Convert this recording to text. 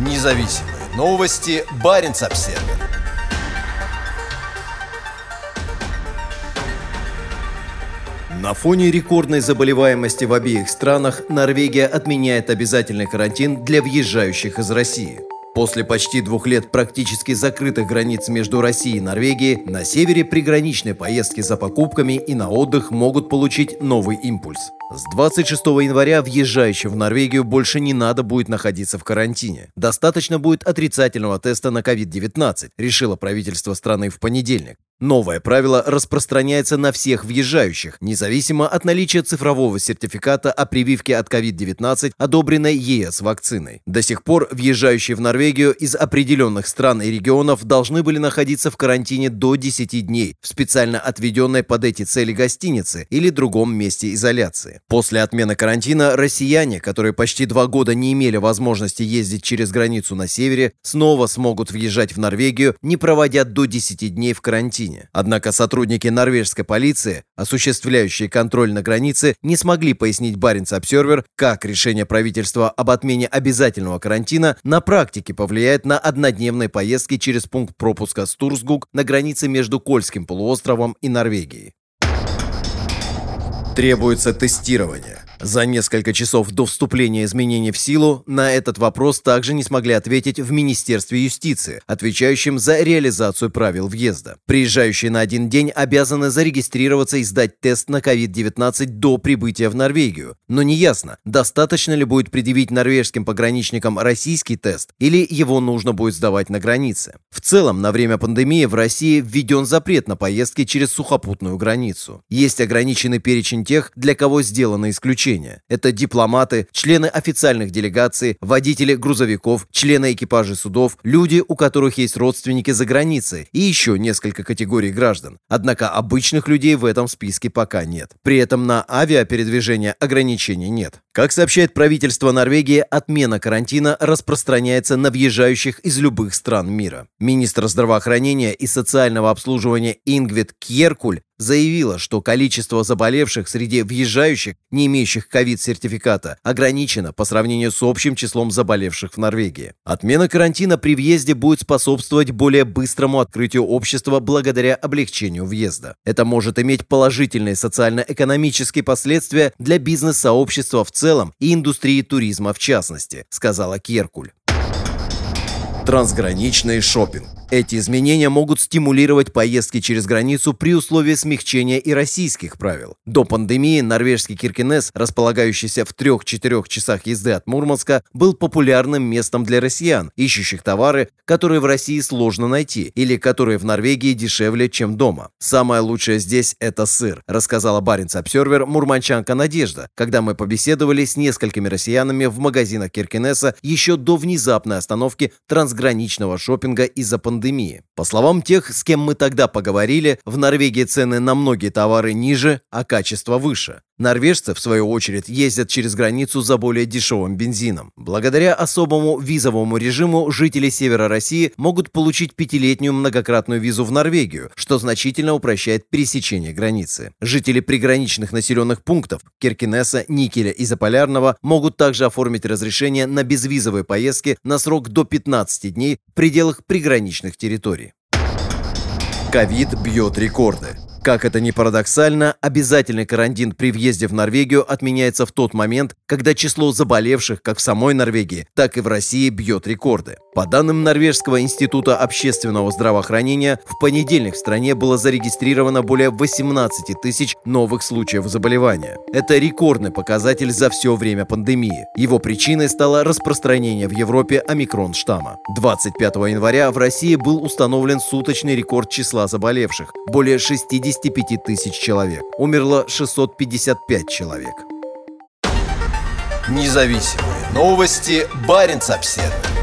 Независимые новости. Барин обсерва На фоне рекордной заболеваемости в обеих странах Норвегия отменяет обязательный карантин для въезжающих из России. После почти двух лет практически закрытых границ между Россией и Норвегией, на севере приграничные поездки за покупками и на отдых могут получить новый импульс. С 26 января въезжающим в Норвегию больше не надо будет находиться в карантине. Достаточно будет отрицательного теста на COVID-19, решило правительство страны в понедельник. Новое правило распространяется на всех въезжающих, независимо от наличия цифрового сертификата о прививке от COVID-19, одобренной ЕС вакциной. До сих пор въезжающие в Норвегию из определенных стран и регионов должны были находиться в карантине до 10 дней в специально отведенной под эти цели гостинице или другом месте изоляции. После отмены карантина россияне, которые почти два года не имели возможности ездить через границу на севере, снова смогут въезжать в Норвегию, не проводя до 10 дней в карантине. Однако сотрудники норвежской полиции, осуществляющие контроль на границе, не смогли пояснить Баренц Обсервер, как решение правительства об отмене обязательного карантина на практике повлияет на однодневные поездки через пункт пропуска Стурсгук на границе между Кольским полуостровом и Норвегией. Требуется тестирование. За несколько часов до вступления изменений в силу на этот вопрос также не смогли ответить в Министерстве юстиции, отвечающем за реализацию правил въезда. Приезжающие на один день обязаны зарегистрироваться и сдать тест на COVID-19 до прибытия в Норвегию. Но неясно, достаточно ли будет предъявить норвежским пограничникам российский тест или его нужно будет сдавать на границе. В целом, на время пандемии в России введен запрет на поездки через сухопутную границу. Есть ограниченный перечень тех, для кого сделано исключение общения. Это дипломаты, члены официальных делегаций, водители грузовиков, члены экипажей судов, люди, у которых есть родственники за границей и еще несколько категорий граждан. Однако обычных людей в этом списке пока нет. При этом на авиапередвижение ограничений нет. Как сообщает правительство Норвегии, отмена карантина распространяется на въезжающих из любых стран мира. Министр здравоохранения и социального обслуживания Ингвит Кьеркуль заявила, что количество заболевших среди въезжающих, не имеющих ковид-сертификата, ограничено по сравнению с общим числом заболевших в Норвегии. Отмена карантина при въезде будет способствовать более быстрому открытию общества благодаря облегчению въезда. Это может иметь положительные социально-экономические последствия для бизнес-сообщества в целом и индустрии туризма в частности, сказала Керкуль. Трансграничный шопинг. Эти изменения могут стимулировать поездки через границу при условии смягчения и российских правил. До пандемии норвежский Киркинес, располагающийся в 3-4 часах езды от Мурманска, был популярным местом для россиян, ищущих товары, которые в России сложно найти или которые в Норвегии дешевле, чем дома. Самое лучшее здесь – это сыр, рассказала Баренц Обсервер мурманчанка Надежда, когда мы побеседовали с несколькими россиянами в магазинах Киркинеса еще до внезапной остановки трансграничного шопинга из-за пандемии пандемии. По словам тех, с кем мы тогда поговорили, в Норвегии цены на многие товары ниже, а качество выше. Норвежцы, в свою очередь, ездят через границу за более дешевым бензином. Благодаря особому визовому режиму жители севера России могут получить пятилетнюю многократную визу в Норвегию, что значительно упрощает пересечение границы. Жители приграничных населенных пунктов Киркинесса, Никеля и Заполярного могут также оформить разрешение на безвизовые поездки на срок до 15 дней в пределах приграничных территорий. Ковид бьет рекорды. Как это ни парадоксально, обязательный карантин при въезде в Норвегию отменяется в тот момент, когда число заболевших как в самой Норвегии, так и в России бьет рекорды. По данным Норвежского института общественного здравоохранения, в понедельник в стране было зарегистрировано более 18 тысяч новых случаев заболевания. Это рекордный показатель за все время пандемии. Его причиной стало распространение в Европе омикрон-штамма. 25 января в России был установлен суточный рекорд числа заболевших – более 60 55 тысяч человек. Умерло 655 человек. Независимые новости. Барин обседный.